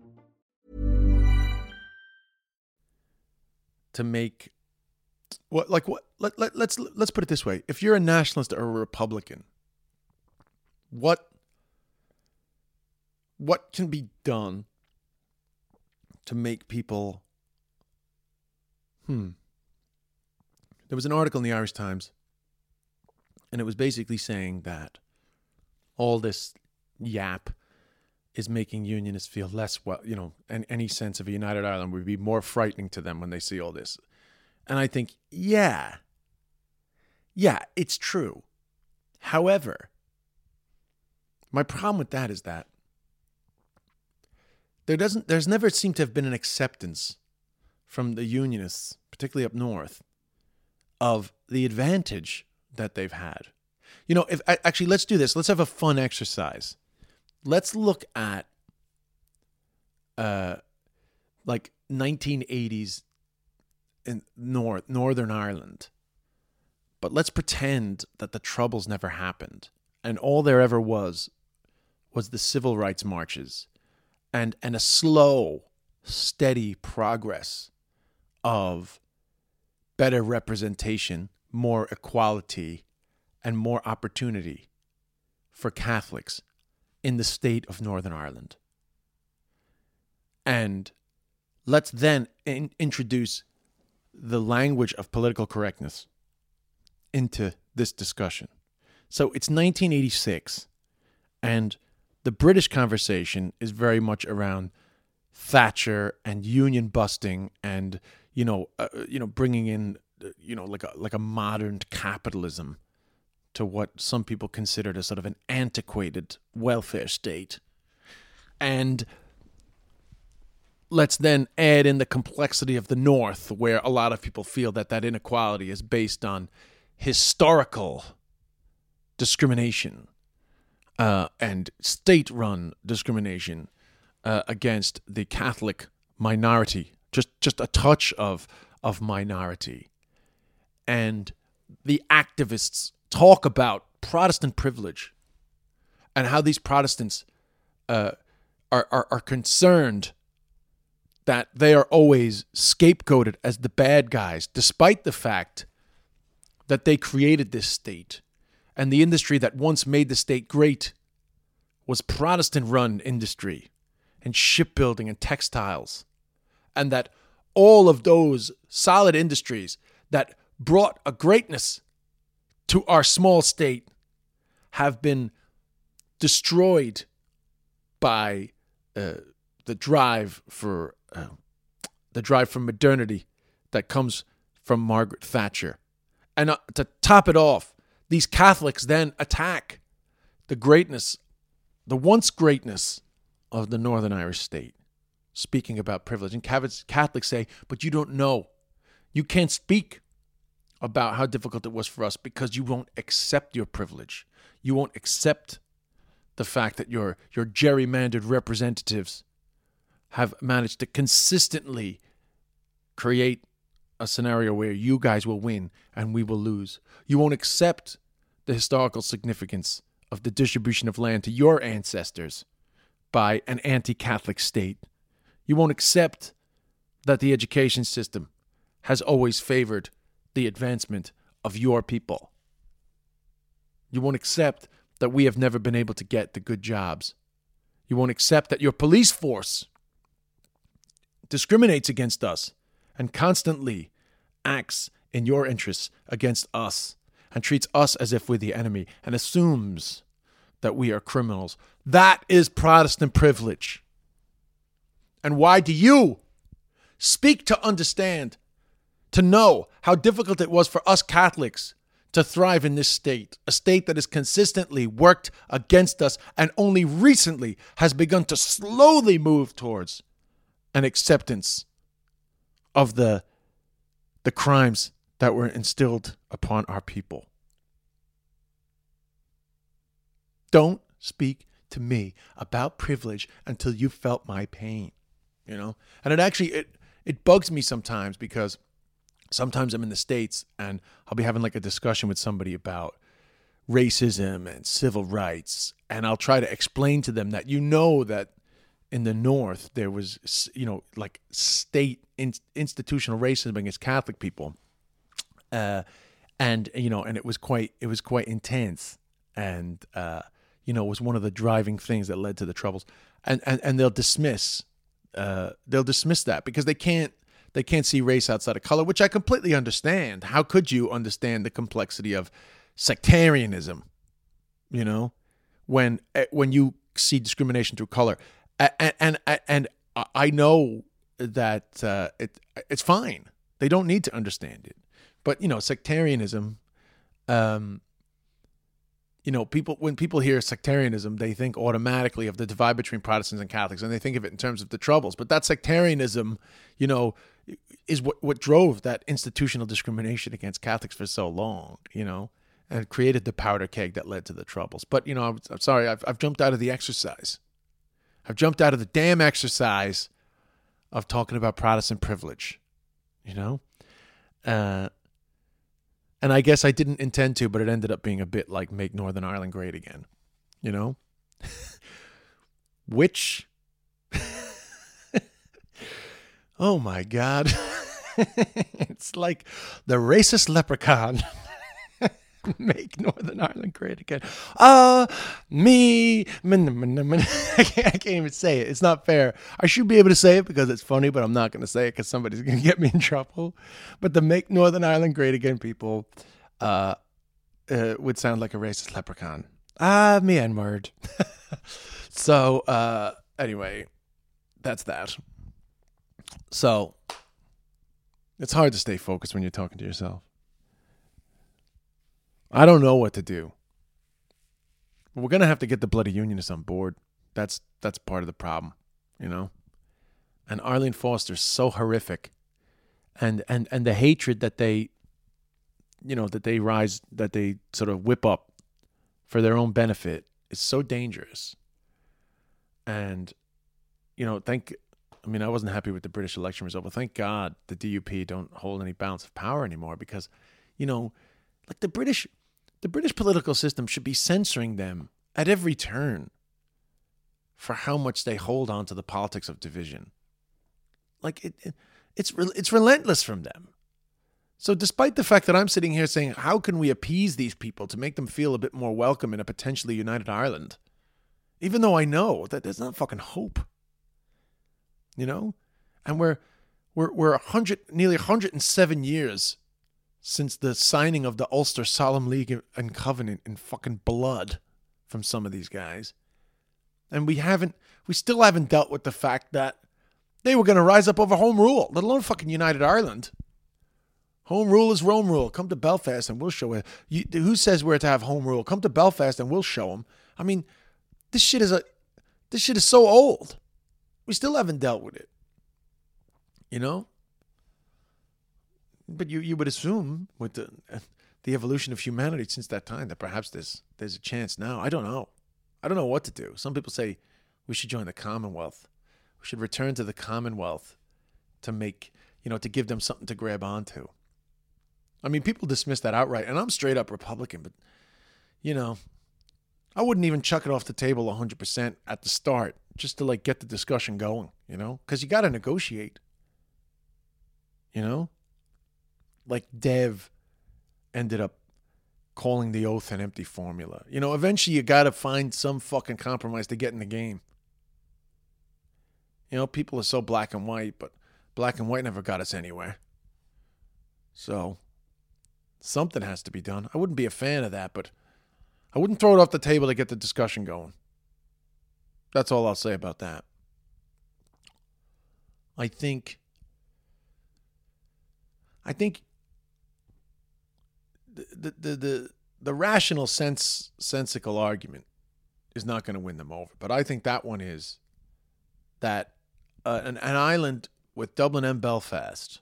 To make what like what let, let, let's let's put it this way. If you're a nationalist or a republican what what can be done to make people hmm. There was an article in the irish times and it was basically saying that all this yap is making unionists feel less well, you know, and any sense of a united Ireland would be more frightening to them when they see all this. And I think, yeah, yeah, it's true. However, my problem with that is that there doesn't, there's never seemed to have been an acceptance from the unionists, particularly up north, of the advantage that they've had. You know, if actually, let's do this. Let's have a fun exercise let's look at uh like 1980s in north northern ireland. But let's pretend that the troubles never happened and all there ever was was the civil rights marches and and a slow steady progress of better representation more equality and more opportunity for catholics in the state of Northern Ireland. And let's then in- introduce the language of political correctness into this discussion. So it's 1986, and the British conversation is very much around Thatcher and union busting, and you know, uh, you know, bringing in, you know, like a like a modern capitalism to what some people considered a sort of an antiquated welfare state, and let's then add in the complexity of the North, where a lot of people feel that that inequality is based on historical discrimination uh, and state run discrimination uh, against the Catholic minority, just, just a touch of, of minority. And the activists talk about Protestant privilege and how these Protestants uh, are, are, are concerned that they are always scapegoated as the bad guys, despite the fact that they created this state. And the industry that once made the state great was Protestant run industry and shipbuilding and textiles. And that all of those solid industries that brought a greatness to our small state have been destroyed by uh, the drive for uh, the drive for modernity that comes from Margaret Thatcher. And uh, to top it off, these Catholics then attack the greatness, the once greatness of the Northern Irish state, speaking about privilege. And Catholics say, but you don't know. You can't speak about how difficult it was for us because you won't accept your privilege. You won't accept the fact that your, your gerrymandered representatives have managed to consistently create a scenario where you guys will win and we will lose. You won't accept the historical significance of the distribution of land to your ancestors by an anti Catholic state. You won't accept that the education system has always favored the advancement of your people. You won't accept that we have never been able to get the good jobs. You won't accept that your police force discriminates against us and constantly acts in your interests against us and treats us as if we're the enemy and assumes that we are criminals. That is Protestant privilege. And why do you speak to understand, to know how difficult it was for us Catholics to thrive in this state, a state that has consistently worked against us and only recently has begun to slowly move towards an acceptance of the the crimes that were instilled upon our people. Don't speak to me about privilege until you felt my pain, you know? And it actually it it bugs me sometimes because sometimes I'm in the states and I'll be having like a discussion with somebody about racism and civil rights and I'll try to explain to them that you know that in the north there was you know like state in, institutional racism against catholic people uh, and you know and it was quite it was quite intense and uh, you know was one of the driving things that led to the troubles and and, and they'll dismiss uh, they'll dismiss that because they can't they can't see race outside of color which i completely understand how could you understand the complexity of sectarianism you know when eh, when you see discrimination through color and and, and I know that uh, it it's fine. They don't need to understand it, but you know, sectarianism. Um, you know, people when people hear sectarianism, they think automatically of the divide between Protestants and Catholics, and they think of it in terms of the troubles. But that sectarianism, you know, is what what drove that institutional discrimination against Catholics for so long. You know, and created the powder keg that led to the troubles. But you know, I'm, I'm sorry, I've I've jumped out of the exercise. I've jumped out of the damn exercise of talking about Protestant privilege, you know? Uh, and I guess I didn't intend to, but it ended up being a bit like Make Northern Ireland Great Again, you know? Which, oh my God, it's like the racist leprechaun Make Northern Ireland great again. Ah, uh, me. I can't, I can't even say it. It's not fair. I should be able to say it because it's funny, but I'm not going to say it because somebody's going to get me in trouble. But the Make Northern Ireland great again people uh, uh, would sound like a racist leprechaun. Ah, me N word. so, uh, anyway, that's that. So, it's hard to stay focused when you're talking to yourself. I don't know what to do. We're gonna have to get the bloody unionists on board. That's that's part of the problem, you know. And Arlene Foster's so horrific, and and and the hatred that they, you know, that they rise, that they sort of whip up for their own benefit is so dangerous. And, you know, thank. I mean, I wasn't happy with the British election result, but thank God the DUP don't hold any balance of power anymore because, you know, like the British the British political system should be censoring them at every turn for how much they hold on to the politics of division. Like it, it it's it's relentless from them. So despite the fact that I'm sitting here saying how can we appease these people to make them feel a bit more welcome in a potentially united Ireland, even though I know that there's not fucking hope. You know? And we're we're we're 100 nearly 107 years since the signing of the Ulster Solemn League and Covenant in fucking blood from some of these guys. And we haven't, we still haven't dealt with the fact that they were going to rise up over home rule, let alone fucking United Ireland. Home rule is Rome rule. Come to Belfast and we'll show it. You, who says we're to have home rule? Come to Belfast and we'll show them. I mean, this shit is a, this shit is so old. We still haven't dealt with it. You know? But you, you would assume with the the evolution of humanity since that time that perhaps there's there's a chance now. I don't know. I don't know what to do. Some people say we should join the Commonwealth. We should return to the Commonwealth to make you know to give them something to grab onto. I mean, people dismiss that outright, and I'm straight up Republican, but you know, I wouldn't even chuck it off the table 100% at the start just to like get the discussion going, you know, because you got to negotiate. You know, like Dev ended up calling the oath an empty formula. You know, eventually you got to find some fucking compromise to get in the game. You know, people are so black and white, but black and white never got us anywhere. So, something has to be done. I wouldn't be a fan of that, but I wouldn't throw it off the table to get the discussion going. That's all I'll say about that. I think I think the the the, the rational sense sensical argument is not going to win them over. But I think that one is that uh, an, an island with Dublin and Belfast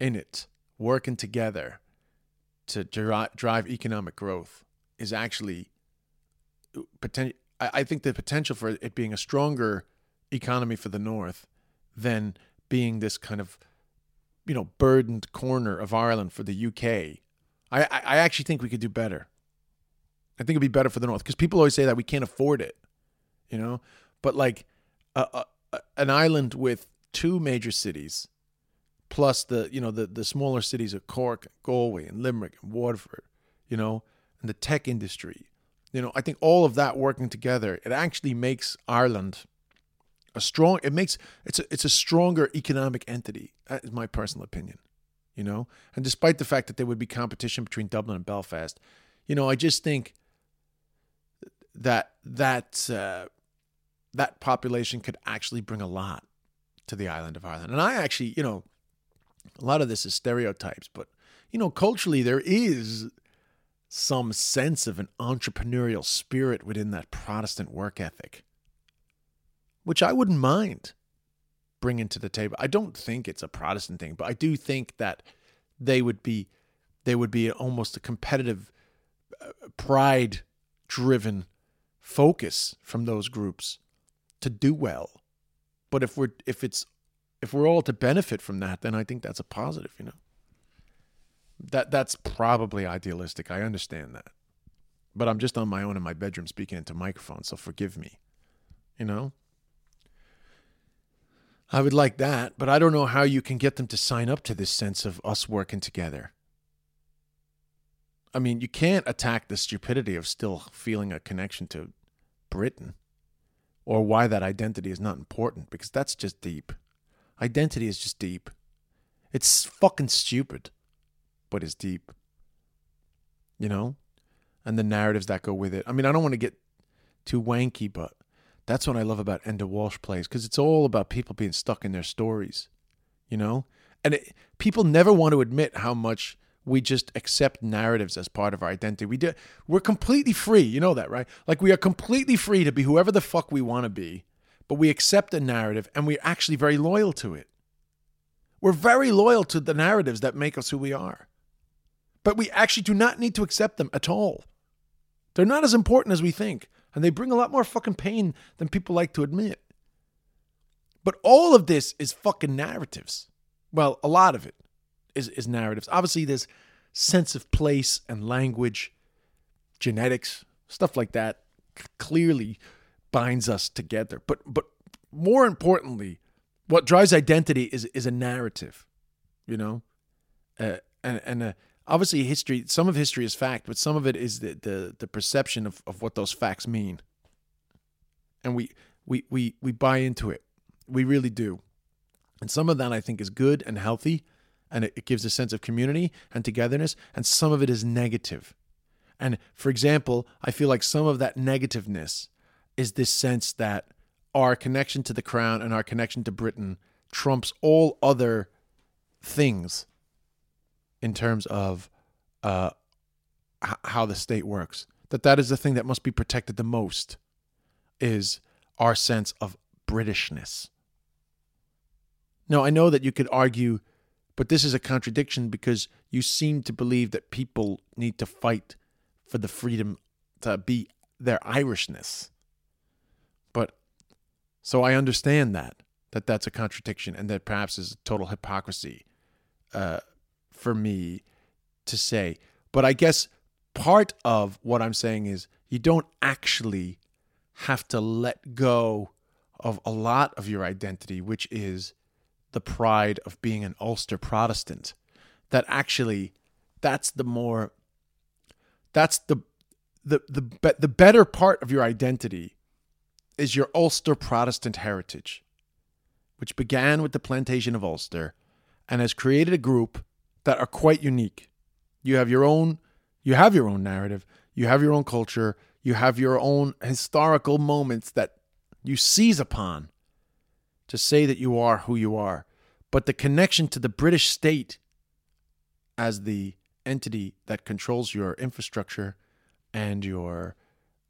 in it working together to dri- drive economic growth is actually potential. I think the potential for it being a stronger economy for the North than being this kind of, you know, burdened corner of Ireland for the UK I, I actually think we could do better. I think it'd be better for the North because people always say that we can't afford it, you know. But like a, a, an island with two major cities, plus the you know the the smaller cities of Cork, Galway, and Limerick, and Waterford, you know, and the tech industry, you know, I think all of that working together, it actually makes Ireland a strong. It makes it's a it's a stronger economic entity. That is my personal opinion you know? And despite the fact that there would be competition between Dublin and Belfast, you know, I just think that that uh, that population could actually bring a lot to the island of Ireland. And I actually, you know, a lot of this is stereotypes, but you know, culturally there is some sense of an entrepreneurial spirit within that Protestant work ethic, which I wouldn't mind bringing to the table. I don't think it's a Protestant thing, but I do think that they would be they would be almost a competitive uh, pride driven focus from those groups to do well. But if we're if it's if we're all to benefit from that, then I think that's a positive, you know. That that's probably idealistic. I understand that. But I'm just on my own in my bedroom speaking into microphone, so forgive me. You know? I would like that, but I don't know how you can get them to sign up to this sense of us working together. I mean, you can't attack the stupidity of still feeling a connection to Britain or why that identity is not important because that's just deep. Identity is just deep. It's fucking stupid, but it's deep. You know? And the narratives that go with it. I mean, I don't want to get too wanky, but that's what I love about Enda Walsh plays because it's all about people being stuck in their stories, you know? And it, people never want to admit how much we just accept narratives as part of our identity. We do, we're completely free. You know that, right? Like we are completely free to be whoever the fuck we want to be, but we accept a narrative and we're actually very loyal to it. We're very loyal to the narratives that make us who we are. But we actually do not need to accept them at all. They're not as important as we think, and they bring a lot more fucking pain than people like to admit. But all of this is fucking narratives. Well, a lot of it is, is narratives. Obviously, there's sense of place and language, genetics, stuff like that clearly binds us together. But but more importantly, what drives identity is is a narrative, you know, uh, and and uh, obviously history. Some of history is fact, but some of it is the the, the perception of, of what those facts mean, and we we we we buy into it. We really do, and some of that I think is good and healthy, and it, it gives a sense of community and togetherness, and some of it is negative. And for example, I feel like some of that negativeness is this sense that our connection to the crown and our connection to Britain trumps all other things in terms of uh, h- how the state works. That that is the thing that must be protected the most is our sense of Britishness. Now, I know that you could argue, but this is a contradiction because you seem to believe that people need to fight for the freedom to be their Irishness. But so I understand that that that's a contradiction and that perhaps is total hypocrisy uh, for me to say. But I guess part of what I'm saying is you don't actually have to let go of a lot of your identity, which is the pride of being an Ulster Protestant. That actually, that's the more, that's the the the the better part of your identity is your Ulster Protestant heritage, which began with the plantation of Ulster and has created a group that are quite unique. You have your own you have your own narrative, you have your own culture, you have your own historical moments that you seize upon to say that you are who you are. But the connection to the British state as the entity that controls your infrastructure and your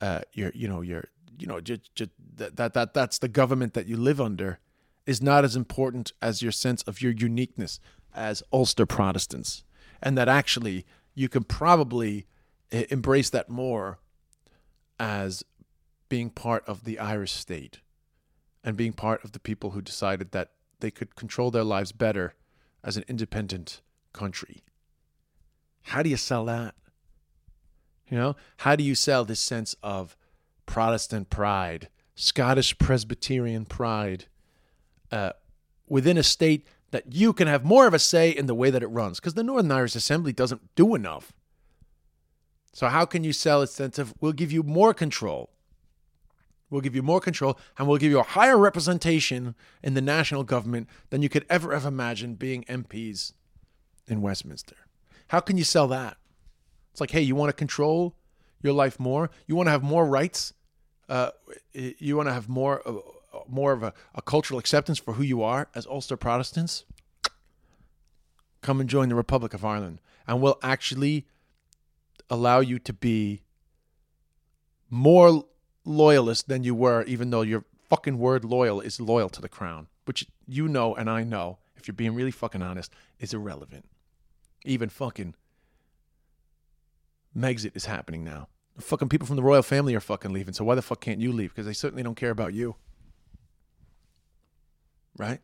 uh, your you know your you know that, that that that's the government that you live under is not as important as your sense of your uniqueness as Ulster Protestants, and that actually you can probably embrace that more as being part of the Irish state and being part of the people who decided that they could control their lives better as an independent country. How do you sell that? You know, how do you sell this sense of Protestant pride, Scottish Presbyterian pride uh, within a state that you can have more of a say in the way that it runs? Because the Northern Irish Assembly doesn't do enough. So, how can you sell a sense of we'll give you more control? We'll give you more control and we'll give you a higher representation in the national government than you could ever have imagined being MPs in Westminster. How can you sell that? It's like, hey, you want to control your life more? You want to have more rights? Uh, you want to have more, uh, more of a, a cultural acceptance for who you are as Ulster Protestants? Come and join the Republic of Ireland, and we'll actually allow you to be more loyalist than you were, even though your fucking word loyal is loyal to the crown, which you know and I know, if you're being really fucking honest, is irrelevant. Even fucking Megxit is happening now. The fucking people from the royal family are fucking leaving, so why the fuck can't you leave? Because they certainly don't care about you. Right?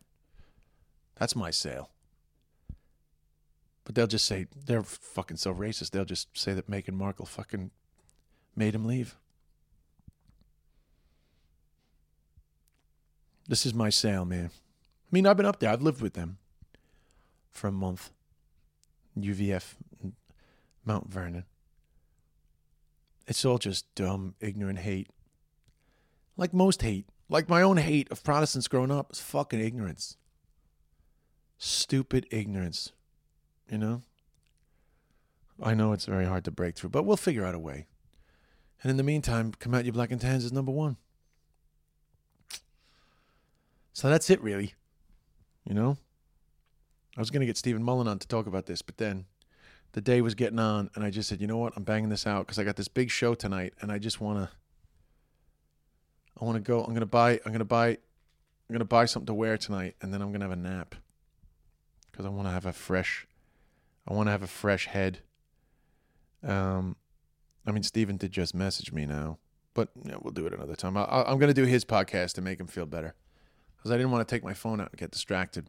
That's my sale. But they'll just say they're fucking so racist. They'll just say that Meghan Markle fucking made him leave. This is my sale, man. I mean, I've been up there. I've lived with them for a month. UVF, Mount Vernon. It's all just dumb, ignorant hate. Like most hate. Like my own hate of Protestants growing up is fucking ignorance. Stupid ignorance. You know? I know it's very hard to break through, but we'll figure out a way. And in the meantime, come out you black and tans is number one. So that's it, really. You know? I was going to get Stephen Mullen on to talk about this, but then the day was getting on, and I just said, you know what? I'm banging this out because I got this big show tonight, and I just want to. I want to go. I'm gonna buy. I'm gonna buy. I'm gonna buy something to wear tonight, and then I'm gonna have a nap because I want to have a fresh. I want to have a fresh head. Um, I mean, Stephen did just message me now, but yeah, we'll do it another time. I, I'm gonna do his podcast to make him feel better because I didn't want to take my phone out and get distracted.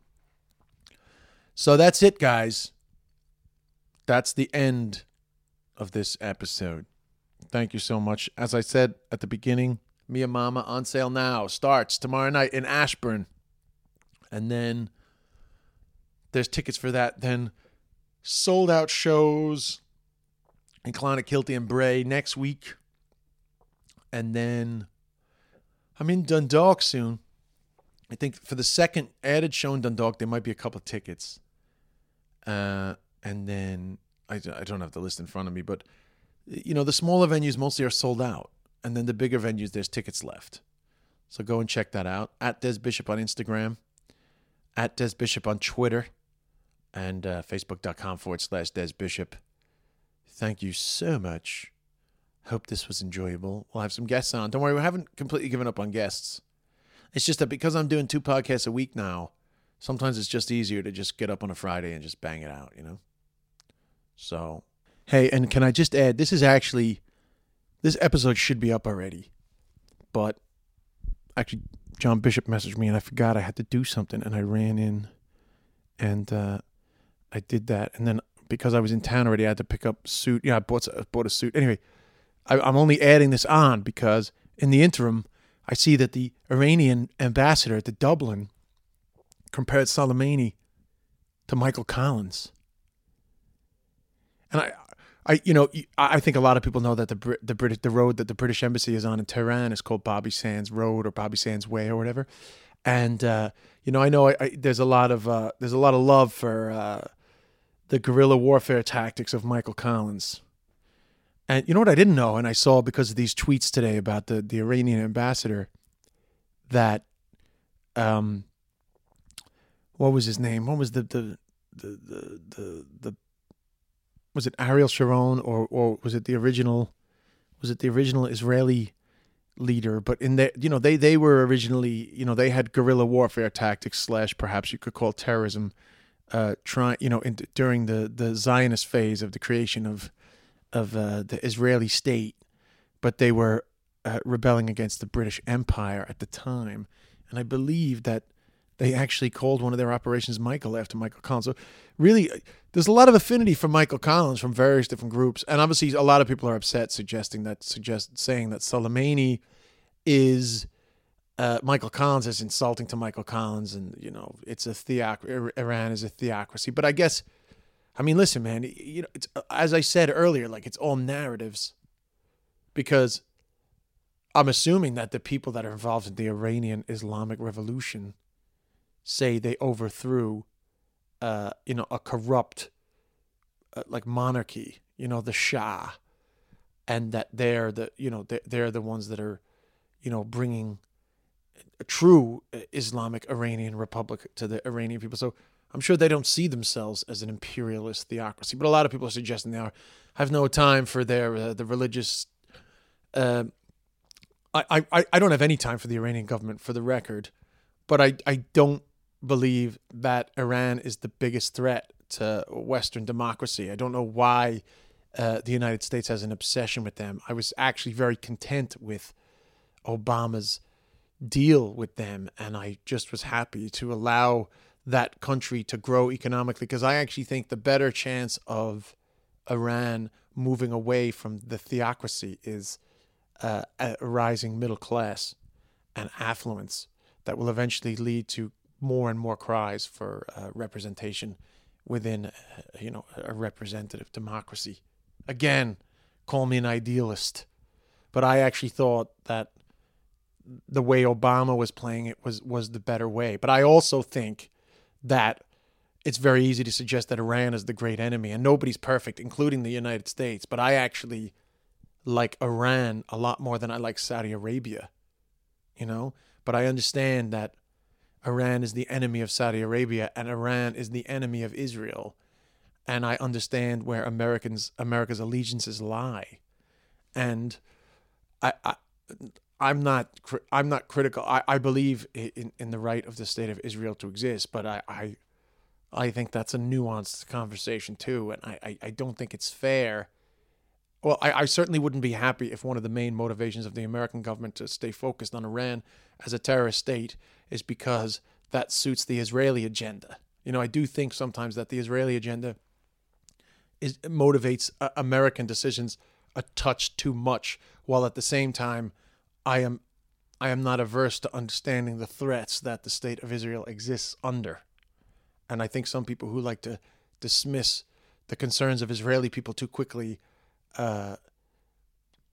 So that's it, guys. That's the end of this episode. Thank you so much. As I said at the beginning, Mia Mama on sale now starts tomorrow night in Ashbourne. And then there's tickets for that. Then sold out shows in Clonakilty and Bray next week. And then I'm in Dundalk soon. I think for the second added show in Dundalk, there might be a couple tickets. Uh, and then I, I don't have the list in front of me, but you know the smaller venues mostly are sold out, and then the bigger venues there's tickets left. So go and check that out at Des Bishop on Instagram, at Des Bishop on Twitter, and uh, Facebook.com forward slash Des Bishop. Thank you so much. Hope this was enjoyable. We'll have some guests on. Don't worry, we haven't completely given up on guests. It's just that because I'm doing two podcasts a week now, sometimes it's just easier to just get up on a Friday and just bang it out, you know? So, hey, and can I just add, this is actually, this episode should be up already. But actually, John Bishop messaged me and I forgot I had to do something and I ran in and uh, I did that. And then because I was in town already, I had to pick up suit. Yeah, I bought, I bought a suit. Anyway, I, I'm only adding this on because in the interim, I see that the Iranian ambassador to Dublin compared Soleimani to Michael Collins. And I, I, you know, I think a lot of people know that the the British the road that the British embassy is on in Tehran is called Bobby Sands Road or Bobby Sands Way or whatever. And uh, you know, I know I, I, there's a lot of uh, there's a lot of love for uh, the guerrilla warfare tactics of Michael Collins. And you know what I didn't know, and I saw because of these tweets today about the the Iranian ambassador, that, um, what was his name? What was the the the the the, the was it Ariel Sharon or or was it the original? Was it the original Israeli leader? But in there, you know, they they were originally, you know, they had guerrilla warfare tactics slash perhaps you could call terrorism. Uh, trying, you know, in, during the the Zionist phase of the creation of of uh, the Israeli state, but they were uh, rebelling against the British Empire at the time. And I believe that they actually called one of their operations Michael after Michael Collins. So, really, there's a lot of affinity for Michael Collins from various different groups. And obviously, a lot of people are upset, suggesting that, suggest saying that Soleimani is. Uh, Michael Collins is insulting to Michael Collins, and you know it's a theoc- Iran is a theocracy. But I guess I mean, listen, man. You know, it's as I said earlier, like it's all narratives, because I'm assuming that the people that are involved in the Iranian Islamic Revolution say they overthrew, uh, you know, a corrupt, uh, like monarchy, you know, the Shah, and that they're the, you know, they're, they're the ones that are, you know, bringing a true Islamic Iranian Republic to the Iranian people. So I'm sure they don't see themselves as an imperialist theocracy, but a lot of people are suggesting they are. I have no time for their uh, the religious. Uh, I, I I don't have any time for the Iranian government, for the record, but I I don't believe that Iran is the biggest threat to Western democracy. I don't know why uh, the United States has an obsession with them. I was actually very content with Obama's deal with them, and I just was happy to allow that country to grow economically because I actually think the better chance of Iran moving away from the theocracy is uh, a rising middle class and affluence that will eventually lead to more and more cries for uh, representation within uh, you know a representative democracy again call me an idealist but I actually thought that the way Obama was playing it was was the better way. But I also think that it's very easy to suggest that Iran is the great enemy, and nobody's perfect, including the United States. But I actually like Iran a lot more than I like Saudi Arabia, you know. But I understand that Iran is the enemy of Saudi Arabia, and Iran is the enemy of Israel, and I understand where Americans America's allegiances lie, and I. I I'm not I'm not critical. I, I believe in, in the right of the state of Israel to exist, but I, I I think that's a nuanced conversation too, and I, I, I don't think it's fair. Well, I, I certainly wouldn't be happy if one of the main motivations of the American government to stay focused on Iran as a terrorist state is because that suits the Israeli agenda. You know, I do think sometimes that the Israeli agenda is motivates uh, American decisions a touch too much, while at the same time I am I am not averse to understanding the threats that the state of Israel exists under. And I think some people who like to dismiss the concerns of Israeli people too quickly uh,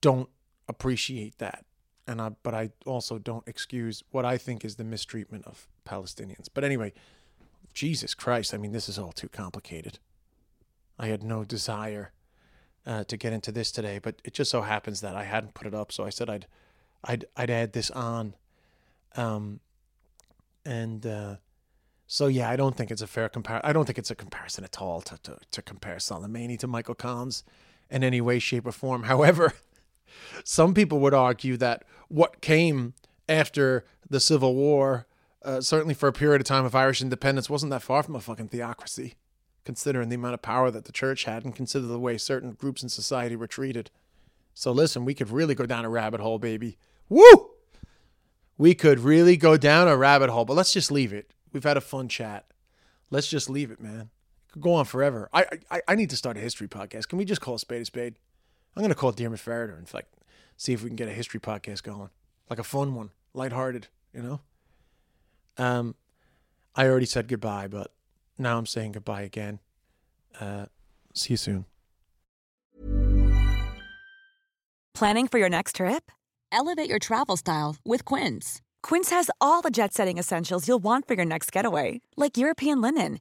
don't appreciate that. And I, but I also don't excuse what I think is the mistreatment of Palestinians. But anyway, Jesus Christ, I mean, this is all too complicated. I had no desire uh, to get into this today, but it just so happens that I hadn't put it up, so I said I'd I'd I'd add this on. Um, and uh, so yeah, I don't think it's a fair compare. I don't think it's a comparison at all to to, to compare Soleimani to Michael Collins in any way, shape, or form. However, some people would argue that what came after the Civil War, uh, certainly for a period of time of Irish independence, wasn't that far from a fucking theocracy, considering the amount of power that the church had and consider the way certain groups in society were treated. So listen, we could really go down a rabbit hole, baby. Woo! We could really go down a rabbit hole, but let's just leave it. We've had a fun chat. Let's just leave it, man. Could go on forever. I, I I need to start a history podcast. Can we just call a spade a spade? I'm gonna call Diarmaid Ferriter and like see if we can get a history podcast going, like a fun one, lighthearted. You know. Um, I already said goodbye, but now I'm saying goodbye again. Uh, see you soon. Planning for your next trip? Elevate your travel style with Quince. Quince has all the jet setting essentials you'll want for your next getaway, like European linen,